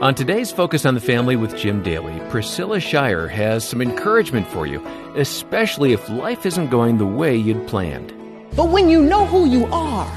On today's Focus on the Family with Jim Daly, Priscilla Shirer has some encouragement for you, especially if life isn't going the way you'd planned. But when you know who you are,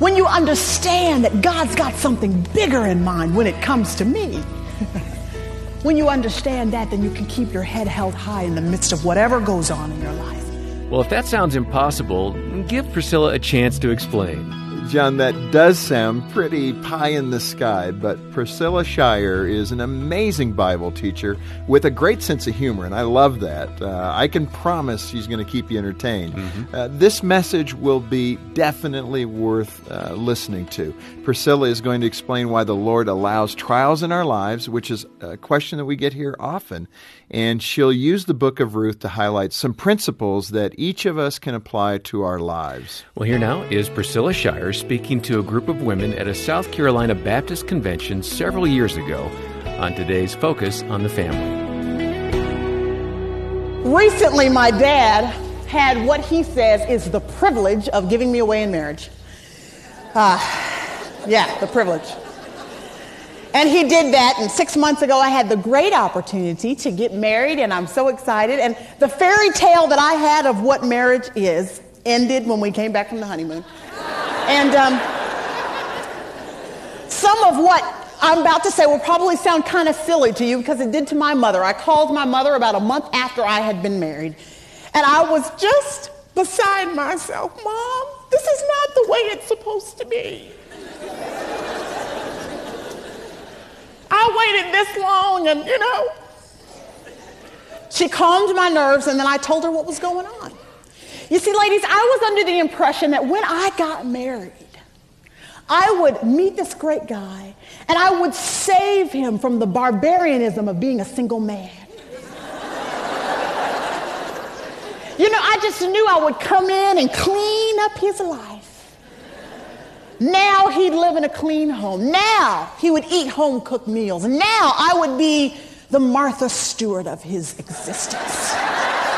when you understand that God's got something bigger in mind when it comes to me, when you understand that, then you can keep your head held high in the midst of whatever goes on in your life. Well, if that sounds impossible, give Priscilla a chance to explain. John, that does sound pretty pie in the sky, but Priscilla Shirer is an amazing Bible teacher with a great sense of humor, and I love that. Uh, I can promise she's going to keep you entertained. Mm-hmm. Uh, this message will be definitely worth uh, listening to. Priscilla is going to explain why the Lord allows trials in our lives, which is a question that we get here often, and she'll use the book of Ruth to highlight some principles that each of us can apply to our lives. Well, here now is Priscilla Speaking to a group of women at a South Carolina Baptist convention several years ago on today's Focus on the Family. Recently, my dad had what he says is the privilege of giving me away in marriage. Uh, yeah, the privilege. And he did that, and six months ago, I had the great opportunity to get married, and I'm so excited. And the fairy tale that I had of what marriage is ended when we came back from the honeymoon. And um, some of what I'm about to say will probably sound kind of silly to you because it did to my mother. I called my mother about a month after I had been married, and I was just beside myself. Mom, this is not the way it's supposed to be. I waited this long and, you know, she calmed my nerves and then I told her what was going on. You see, ladies, I was under the impression that when I got married, I would meet this great guy and I would save him from the barbarianism of being a single man. you know, I just knew I would come in and clean up his life. Now he'd live in a clean home. Now he would eat home cooked meals. Now I would be the Martha Stewart of his existence.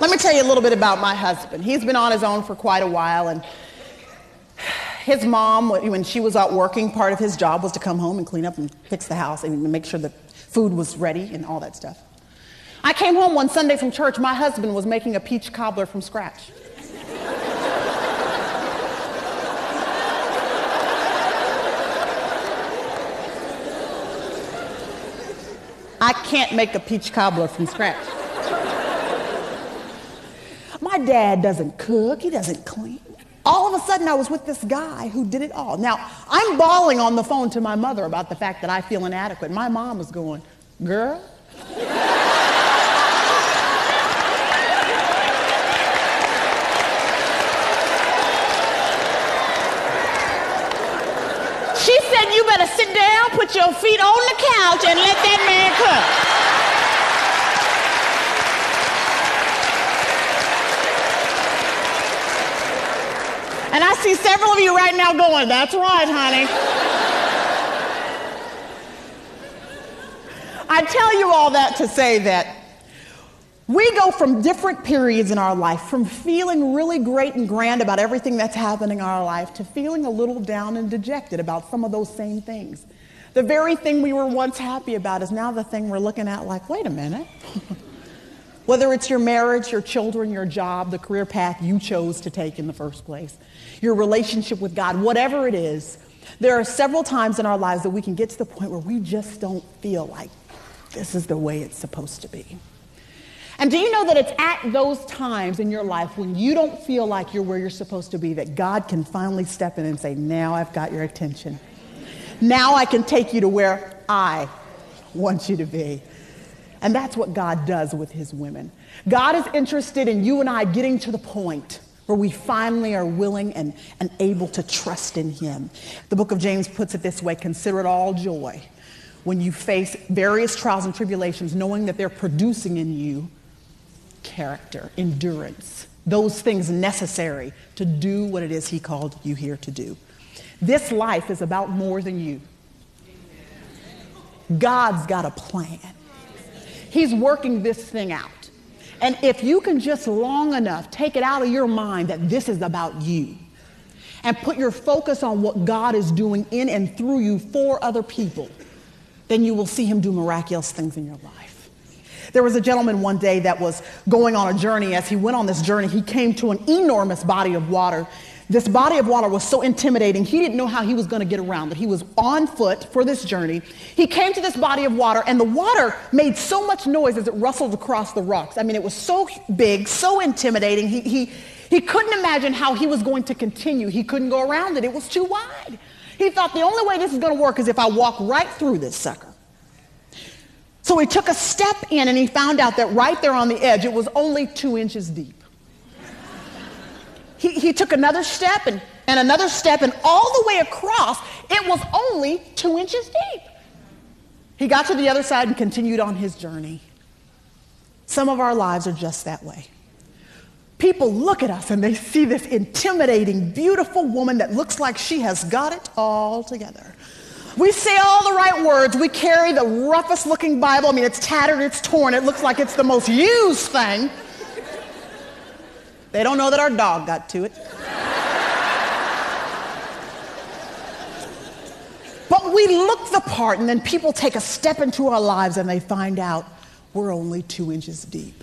Let me tell you a little bit about my husband. He's been on his own for quite a while, and his mom, when she was out working, part of his job was to come home and clean up and fix the house and make sure the food was ready and all that stuff. I came home one Sunday from church. My husband was making a peach cobbler from scratch. I can't make a peach cobbler from scratch. Dad doesn't cook, he doesn't clean. All of a sudden, I was with this guy who did it all. Now, I'm bawling on the phone to my mother about the fact that I feel inadequate. My mom was going, Girl, She said you better sit down, put your feet on the couch, and let that man cook. See several of you right now going, that's right, honey. I tell you all that to say that we go from different periods in our life, from feeling really great and grand about everything that's happening in our life to feeling a little down and dejected about some of those same things. The very thing we were once happy about is now the thing we're looking at like, wait a minute. Whether it's your marriage, your children, your job, the career path you chose to take in the first place, your relationship with God, whatever it is, there are several times in our lives that we can get to the point where we just don't feel like this is the way it's supposed to be. And do you know that it's at those times in your life when you don't feel like you're where you're supposed to be that God can finally step in and say, Now I've got your attention. Now I can take you to where I want you to be. And that's what God does with his women. God is interested in you and I getting to the point where we finally are willing and, and able to trust in him. The book of James puts it this way consider it all joy when you face various trials and tribulations, knowing that they're producing in you character, endurance, those things necessary to do what it is He called you here to do. This life is about more than you. God's got a plan. He's working this thing out. And if you can just long enough take it out of your mind that this is about you, and put your focus on what God is doing in and through you for other people, then you will see Him do miraculous things in your life. There was a gentleman one day that was going on a journey. As he went on this journey, he came to an enormous body of water this body of water was so intimidating, he didn't know how he was going to get around it. He was on foot for this journey. He came to this body of water, and the water made so much noise as it rustled across the rocks. I mean, it was so big, so intimidating. He, he, he couldn't imagine how he was going to continue. He couldn't go around it, it was too wide. He thought the only way this is going to work is if I walk right through this sucker. So he took a step in and he found out that right there on the edge, it was only two inches deep he, he took another step and, and another step, and all the way across, it was only two inches deep. He got to the other side and continued on his journey. Some of our lives are just that way. People look at us and they see this intimidating, beautiful woman that looks like she has got it all together. We say all the right words. We carry the roughest looking Bible. I mean, it's tattered, it's torn, it looks like it's the most used thing. They don't know that our dog got to it. but we look the part, and then people take a step into our lives and they find out we're only two inches deep.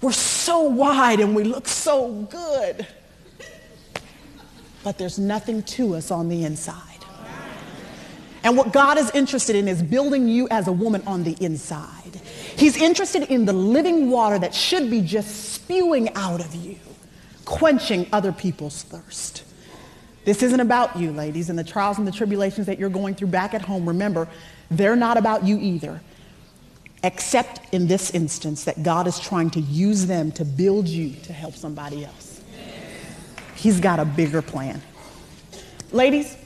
We're so wide and we look so good, but there's nothing to us on the inside. And what God is interested in is building you as a woman on the inside. He's interested in the living water that should be just spewing out of you, quenching other people's thirst. This isn't about you, ladies, and the trials and the tribulations that you're going through back at home. Remember, they're not about you either, except in this instance that God is trying to use them to build you to help somebody else. He's got a bigger plan. Ladies,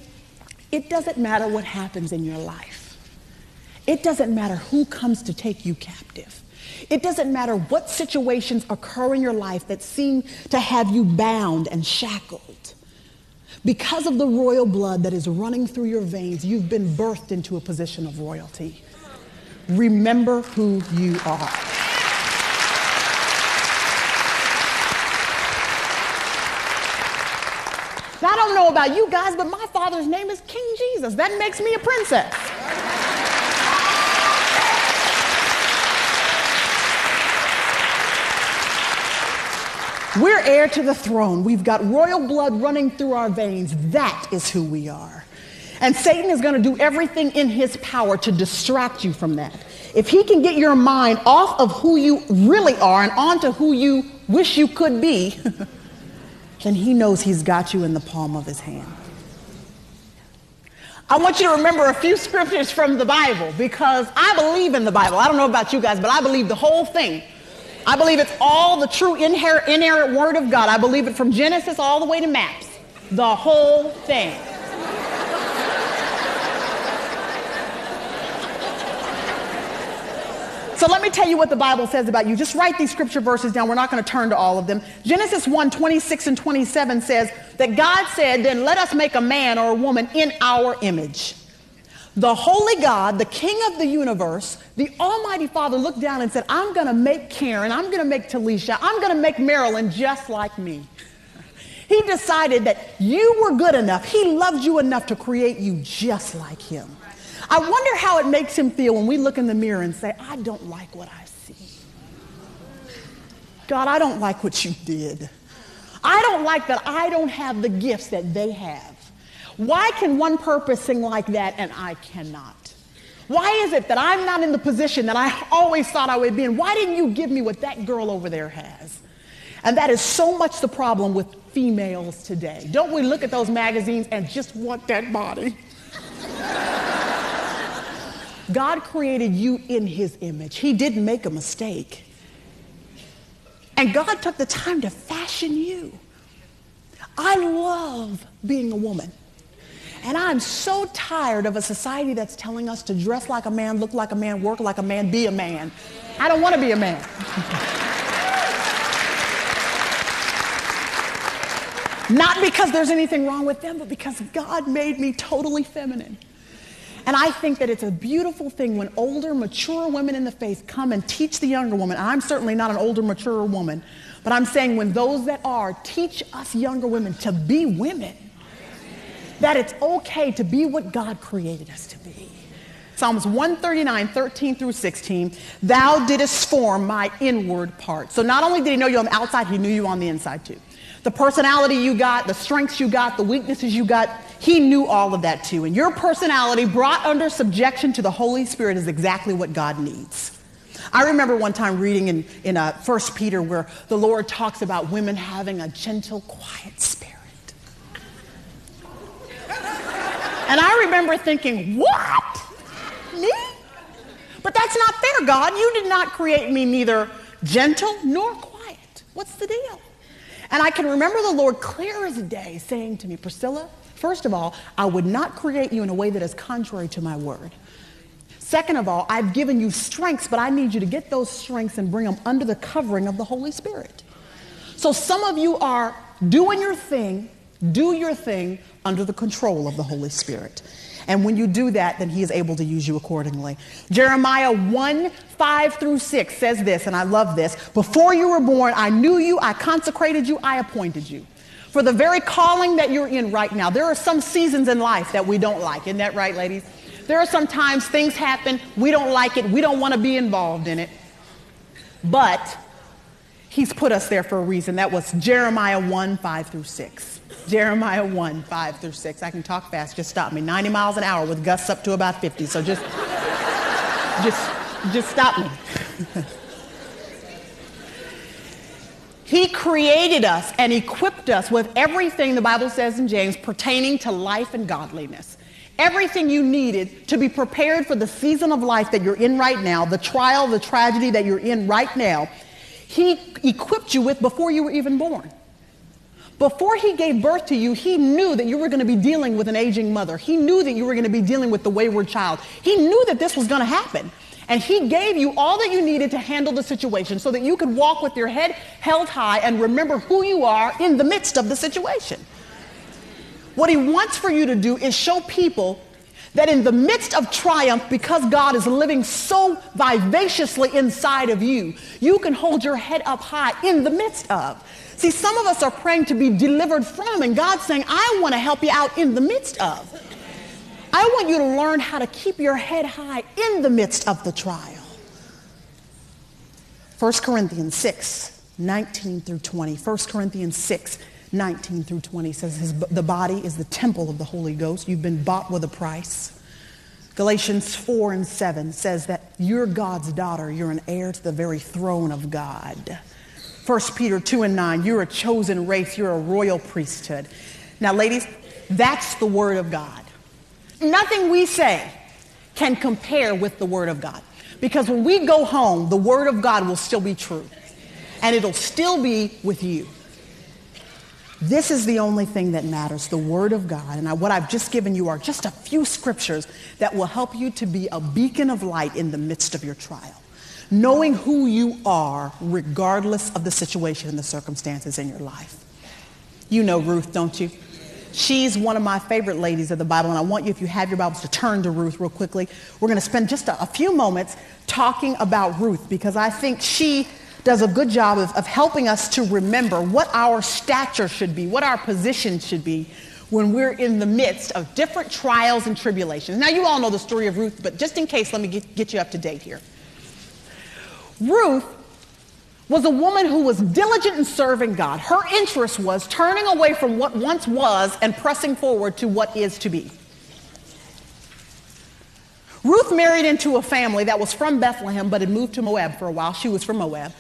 it doesn't matter what happens in your life. It doesn't matter who comes to take you captive. It doesn't matter what situations occur in your life that seem to have you bound and shackled. Because of the royal blood that is running through your veins, you've been birthed into a position of royalty. Remember who you are. I don't know about you guys, but my father's name is King Jesus. That makes me a princess. We're heir to the throne. We've got royal blood running through our veins. That is who we are. And Satan is going to do everything in his power to distract you from that. If he can get your mind off of who you really are and onto who you wish you could be, then he knows he's got you in the palm of his hand. I want you to remember a few scriptures from the Bible because I believe in the Bible. I don't know about you guys, but I believe the whole thing. I believe it's all the true inerrant word of God. I believe it from Genesis all the way to maps. The whole thing. So let me tell you what the Bible says about you. Just write these scripture verses down. We're not going to turn to all of them. Genesis 1 26 and 27 says that God said, Then let us make a man or a woman in our image the holy God, the king of the universe, the almighty father looked down and said, I'm going to make Karen, I'm going to make Talisha, I'm going to make Marilyn just like me. He decided that you were good enough. He loved you enough to create you just like him. I wonder how it makes him feel when we look in the mirror and say, I don't like what I see. God, I don't like what you did. I don't like that I don't have the gifts that they have. Why can one purpose sing like that and I cannot? Why is it that I'm not in the position that I always thought I would be in? Why didn't you give me what that girl over there has? And that is so much the problem with females today. Don't we look at those magazines and just want that body? God created you in his image. He didn't make a mistake. And God took the time to fashion you. I love being a woman. And I'm so tired of a society that's telling us to dress like a man, look like a man, work like a man, be a man. I don't want to be a man. Not because there's anything wrong with them, but because God made me totally feminine. And I think that it's a beautiful thing when older, mature women in the faith come and teach the younger woman. I'm certainly not an older, mature woman, But I'm saying when those that are teach us younger women to be women, that it's okay to be what God created us to be. Psalms 139, 13 through 16. Thou didst form my inward part. So not only did he know you on the outside, he knew you on the inside too. The personality you got, the strengths you got, the weaknesses you got, he knew all of that too. And your personality brought under subjection to the Holy Spirit is exactly what God needs. I remember one time reading in, in uh, 1 Peter where the Lord talks about women having a gentle, quiet spirit. And I remember thinking, what? Me? But that's not fair, God. You did not create me neither gentle nor quiet. What's the deal? And I can remember the Lord clear as day saying to me, Priscilla, first of all, I would not create you in a way that is contrary to my word. Second of all, I've given you strengths, but I need you to get those strengths and bring them under the covering of the Holy Spirit. So some of you are doing your thing, do your thing under the control of the Holy Spirit. And when you do that, then he is able to use you accordingly. Jeremiah 1 5 through 6 says this, and I love this Before you were born, I knew you, I consecrated you, I appointed you. For the very calling that you're in right now, there are some seasons in life that we don't like. Isn't that right, ladies? There are sometimes things happen, we don't like it, we don't want to be involved in it. But he's put us there for a reason. That was Jeremiah 1 5 through 6. Jeremiah 1, 5 through 6. I can talk fast, just stop me. 90 miles an hour with gusts up to about 50. So just, just, just stop me. he created us and equipped us with everything the Bible says in James pertaining to life and godliness. Everything you needed to be prepared for the season of life that you're in right now, the trial, the tragedy that you're in right now, he equipped you with before you were even born. Before he gave birth to you, he knew that you were going to be dealing with an aging mother. He knew that you were going to be dealing with the wayward child. He knew that this was going to happen. And he gave you all that you needed to handle the situation so that you could walk with your head held high and remember who you are in the midst of the situation. What he wants for you to do is show people that in the midst of triumph, because God is living so vivaciously inside of you, you can hold your head up high in the midst of. See, some of us are praying to be delivered from, and God's saying, I want to help you out in the midst of. I want you to learn how to keep your head high in the midst of the trial. 1 Corinthians 6, 19 through 20. 1 Corinthians 6, 19 through 20 says his, the body is the temple of the Holy Ghost. You've been bought with a price. Galatians 4 and 7 says that you're God's daughter. You're an heir to the very throne of God. 1 Peter 2 and 9, you're a chosen race, you're a royal priesthood. Now, ladies, that's the Word of God. Nothing we say can compare with the Word of God. Because when we go home, the Word of God will still be true. And it'll still be with you. This is the only thing that matters, the Word of God. And I, what I've just given you are just a few scriptures that will help you to be a beacon of light in the midst of your trial knowing who you are regardless of the situation and the circumstances in your life. You know Ruth, don't you? She's one of my favorite ladies of the Bible, and I want you, if you have your Bibles, to turn to Ruth real quickly. We're going to spend just a, a few moments talking about Ruth because I think she does a good job of, of helping us to remember what our stature should be, what our position should be when we're in the midst of different trials and tribulations. Now, you all know the story of Ruth, but just in case, let me get, get you up to date here. Ruth was a woman who was diligent in serving God. Her interest was turning away from what once was and pressing forward to what is to be. Ruth married into a family that was from Bethlehem but had moved to Moab for a while. She was from Moab.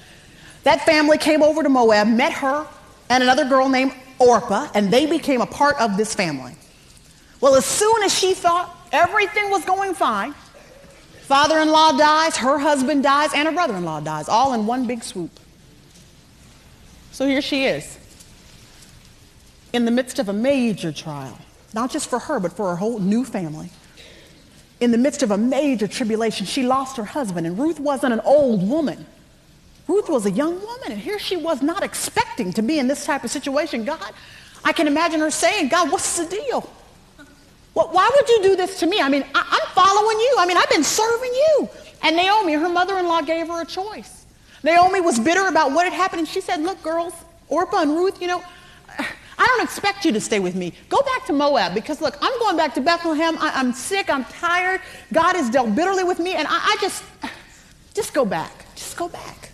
That family came over to Moab, met her and another girl named Orpah, and they became a part of this family. Well, as soon as she thought everything was going fine, Father in law dies, her husband dies, and her brother in law dies, all in one big swoop. So here she is, in the midst of a major trial, not just for her, but for her whole new family. In the midst of a major tribulation, she lost her husband, and Ruth wasn't an old woman. Ruth was a young woman, and here she was not expecting to be in this type of situation. God, I can imagine her saying, God, what's the deal? Well, why would you do this to me? I mean, I, am following you. I mean, I've been serving you. And Naomi, her mother in law, gave her a choice. Naomi was bitter about what had happened, and she said, Look, girls, Orpah and Ruth, you know, I don't expect you to stay with me. Go back to Moab because, look, I'm going back to Bethlehem. I, am sick. I'm tired. God has dealt bitterly with me, and I, I just, just go back. Just go back.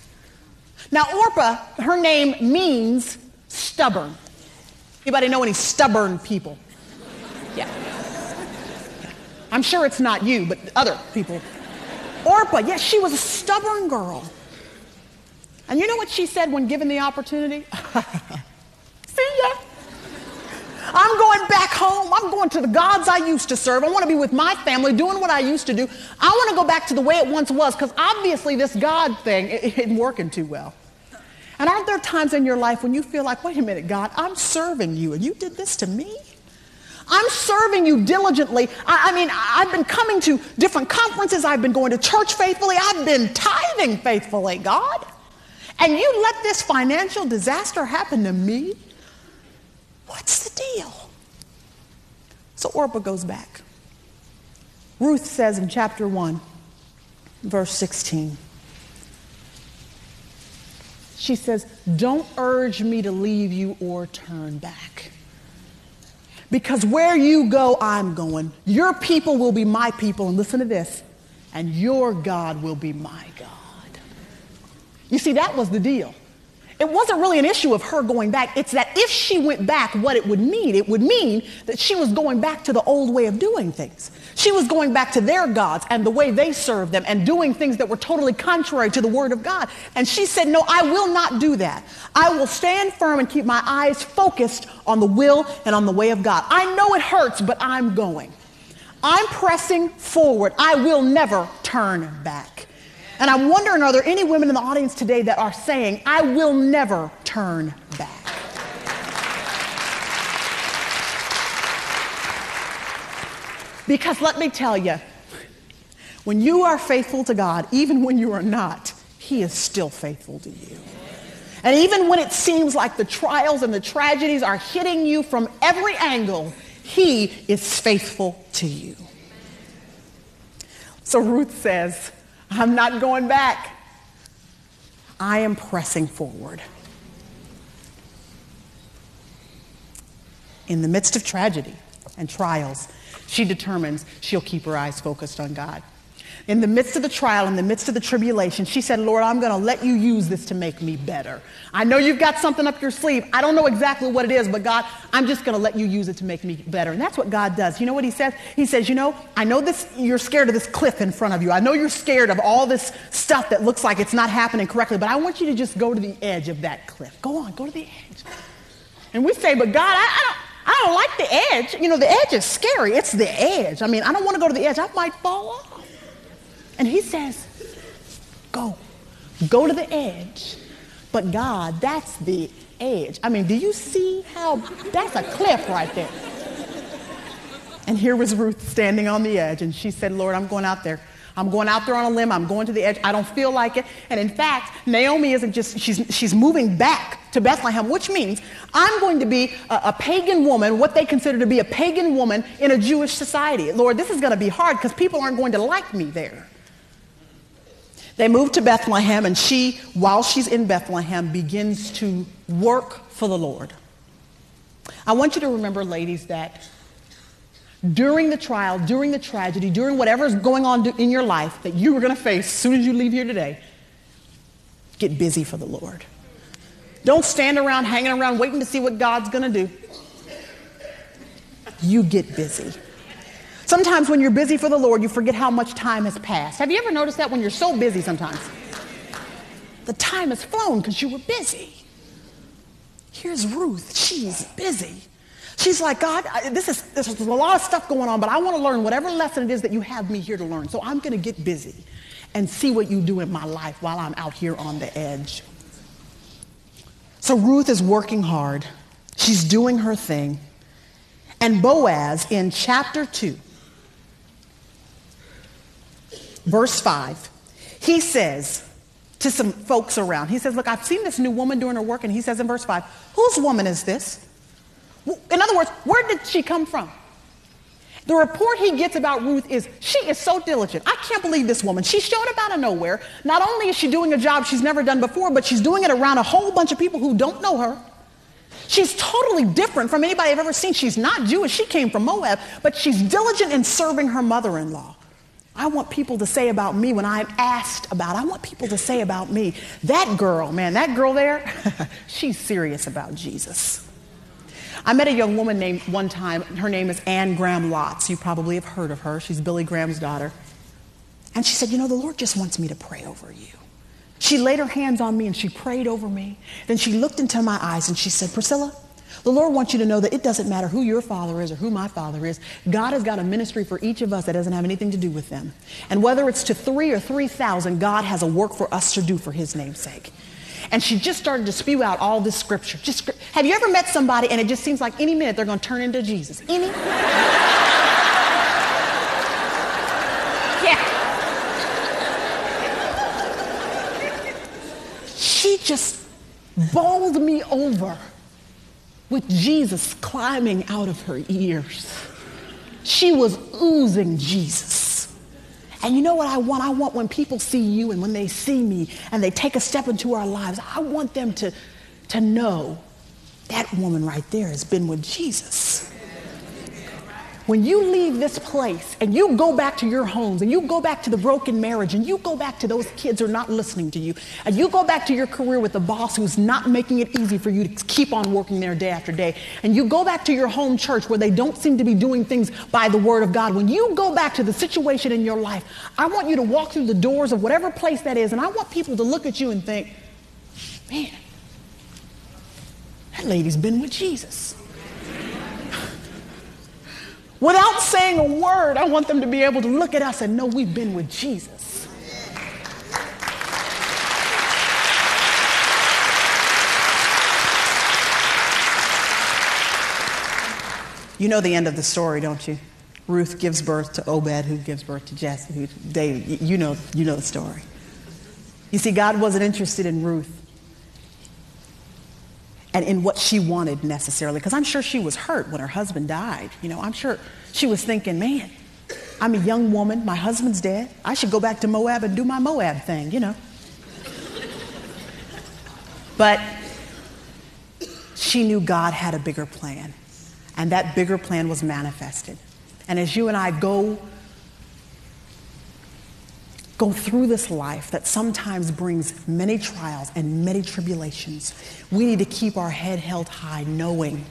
Now, Orpah, her name means stubborn. Anybody know any stubborn people? Yeah. I'm sure it's not you, but other people. Orpah, yes, she was a stubborn girl. And you know what she said when given the opportunity? See ya. I'm going back home. I'm going to the gods I used to serve. I want to be with my family doing what I used to do. I want to go back to the way it once was because obviously this God thing isn't working too well. And aren't there times in your life when you feel like, wait a minute, God, I'm serving you and you did this to me? I'm serving you diligently. I, I, mean, I've been coming to different conferences. I've been going to church faithfully. I've been tithing faithfully, God. And you let this financial disaster happen to me? What's the deal? So Orpah goes back. Ruth says in chapter 1, verse 16, she says, Don't urge me to leave you or turn back. Because where you go, I'm going. Your people will be my people. And listen to this, and your God will be my God. You see, that was the deal. It wasn't really an issue of her going back. It's that if she went back, what it would mean, it would mean that she was going back to the old way of doing things. She was going back to their gods and the way they served them and doing things that were totally contrary to the word of God. And she said, No, I will not do that. I will stand firm and keep my eyes focused on the will and on the way of God. I know it hurts, but I'm going. I'm pressing forward. I will never turn back. And I'm wondering are there any women in the audience today that are saying, I will never turn back? Because let me tell you, when you are faithful to God, even when you are not, He is still faithful to you. And even when it seems like the trials and the tragedies are hitting you from every angle, He is faithful to you. So Ruth says, I'm not going back. I am pressing forward. In the midst of tragedy and trials, she determines she'll keep her eyes focused on God. In the midst of the trial, in the midst of the tribulation, she said, Lord, I'm going to let you use this to make me better. I know you've got something up your sleeve. I don't know exactly what it is, but God, I'm just going to let you use it to make me better. And that's what God does. You know what he says? He says, You know, I know this, you're scared of this cliff in front of you. I know you're scared of all this stuff that looks like it's not happening correctly, but I want you to just go to the edge of that cliff. Go on, go to the edge. And we say, But God, I, I don't. I don't like the edge. You know, the edge is scary. It's the edge. I mean, I don't want to go to the edge. I might fall off. And he says, Go. Go to the edge. But God, that's the edge. I mean, do you see how that's a cliff right there? And here was Ruth standing on the edge, and she said, Lord, I'm going out there. I'm going out there on a limb. I'm going to the edge. I don't feel like it. And in fact, Naomi isn't just, she's, she's moving back to Bethlehem, which means I'm going to be a, a pagan woman, what they consider to be a pagan woman in a Jewish society. Lord, this is going to be hard because people aren't going to like me there. They move to Bethlehem, and she, while she's in Bethlehem, begins to work for the Lord. I want you to remember, ladies, that during the trial, during the tragedy, during whatever's going on in your life that you are going to face as soon as you leave here today, get busy for the Lord. Don't stand around hanging around waiting to see what God's going to do. You get busy. Sometimes when you're busy for the Lord, you forget how much time has passed. Have you ever noticed that when you're so busy sometimes? The time has flown because you were busy. Here's Ruth. She's busy. She's like, God, this is, this is a lot of stuff going on, but I want to learn whatever lesson it is that you have me here to learn. So I'm going to get busy and see what you do in my life while I'm out here on the edge. So Ruth is working hard. She's doing her thing. And Boaz in chapter 2 verse 5, he says to some folks around, he says, Look, I've seen this new woman doing her work, and he says in verse 5, Whose woman is this? In other words, where did she come from? The report he gets about Ruth is she is so diligent. I can't believe this woman. She showed up out of nowhere. Not only is she doing a job she's never done before, but she's doing it around a whole bunch of people who don't know her. She's totally different from anybody I've ever seen. She's not Jewish. She came from Moab, but she's diligent in serving her mother in law. I want people to say about me when I'm asked about, I want people to say about me, that girl, man, that girl there, she's serious about Jesus. I met a young woman named one time, her name is Anne Graham Lotz. You probably have heard of her. She's Billy Graham's daughter. And she said, You know, the Lord just wants me to pray over you. She laid her hands on me and she prayed over me. Then she looked into my eyes and she said, Priscilla, the Lord wants you to know that it doesn't matter who your father is or who my father is. God has got a ministry for each of us that doesn't have anything to do with them. And whether it's to three or 3,000, God has a work for us to do for his name's sake. And she just started to spew out all this scripture. Just, have you ever met somebody and it just seems like any minute they're going to turn into Jesus? Any? yeah. She just bowled me over with Jesus climbing out of her ears. She was oozing Jesus. And you know what I want? I want when people see you and when they see me and they take a step into our lives, I want them to, to know that woman right there has been with Jesus. When you leave this place and you go back to your homes and you go back to the broken marriage and you go back to those kids who are not listening to you and you go back to your career with the boss who's not making it easy for you to keep on working there day after day and you go back to your home church where they don't seem to be doing things by the word of God, when you go back to the situation in your life, I want you to walk through the doors of whatever place that is and I want people to look at you and think, man, that lady's been with Jesus. Without saying a word, I want them to be able to look at us and know we've been with Jesus. You know the end of the story, don't you? Ruth gives birth to Obed, who gives birth to Jesse, who David. You know, you know the story. You see, God wasn't interested in Ruth and in what she wanted necessarily. Because I'm sure she was hurt when her husband died. You know, I'm sure she was thinking, man, I'm a young woman, my husband's dead. I should go back to Moab and do my Moab thing, you know. But she knew God had a bigger plan, and that bigger plan was manifested. And as you and I go go through this life that sometimes brings many trials and many tribulations, we need to keep our head held high, knowing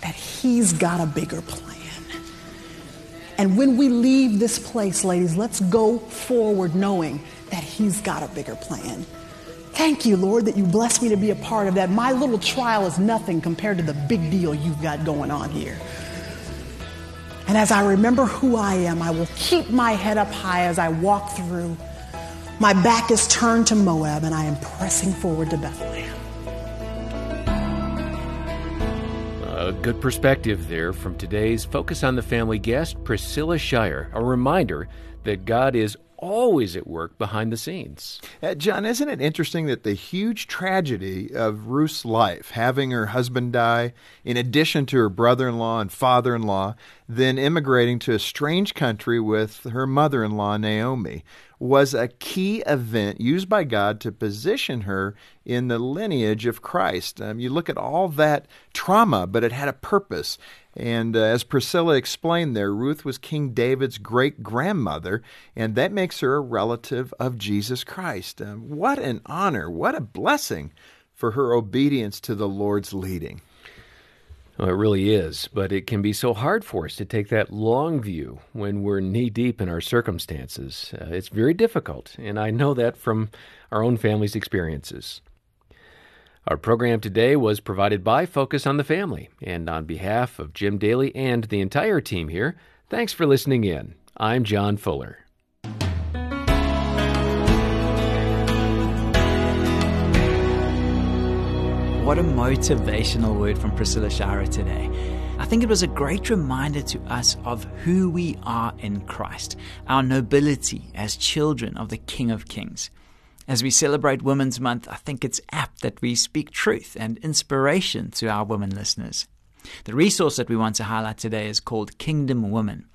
that He's got a bigger plan. And when we leave this place, ladies, let's go forward knowing that He's got a bigger plan. Thank you, Lord, that you blessed me to be a part of that. My little trial is nothing compared to the big deal you've got going on here. And as I remember who I am, I will keep my head up high as I walk through. My back is turned to Moab, and I am pressing forward to Bethlehem. A good perspective there from today's Focus on the Family guest, Priscilla Shirer. A reminder that God is always at work behind the scenes. Uh, John, isn't it interesting that the huge tragedy of Ruth's life, having her husband die, in addition to her brother in law and father in law, then immigrating to a strange country with her mother in law, Naomi, was a key event used by God to position her in the lineage of Christ. Um, you look at all that trauma, but it had a purpose. And uh, as Priscilla explained there, Ruth was King David's great grandmother, and that makes her a relative of Jesus Christ. Um, what an honor, what a blessing for her obedience to the Lord's leading. Well, it really is, but it can be so hard for us to take that long view when we're knee deep in our circumstances. Uh, it's very difficult, and I know that from our own family's experiences. Our program today was provided by Focus on the Family, and on behalf of Jim Daly and the entire team here, thanks for listening in. I'm John Fuller. What a motivational word from Priscilla Shirer today. I think it was a great reminder to us of who we are in Christ, our nobility as children of the King of Kings. As we celebrate Women's Month, I think it's apt that we speak truth and inspiration to our women listeners. The resource that we want to highlight today is called Kingdom Women.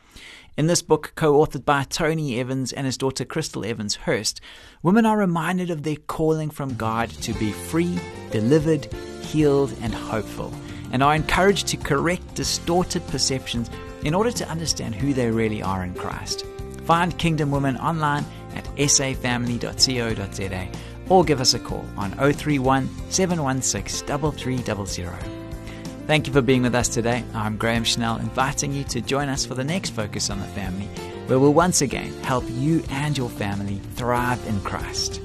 In this book, co authored by Tony Evans and his daughter Crystal Evans Hurst, women are reminded of their calling from God to be free, delivered, healed, and hopeful, and are encouraged to correct distorted perceptions in order to understand who they really are in Christ. Find Kingdom Women online at safamily.co.za or give us a call on 031 716 3300. Thank you for being with us today. I'm Graham Schnell, inviting you to join us for the next Focus on the Family, where we'll once again help you and your family thrive in Christ.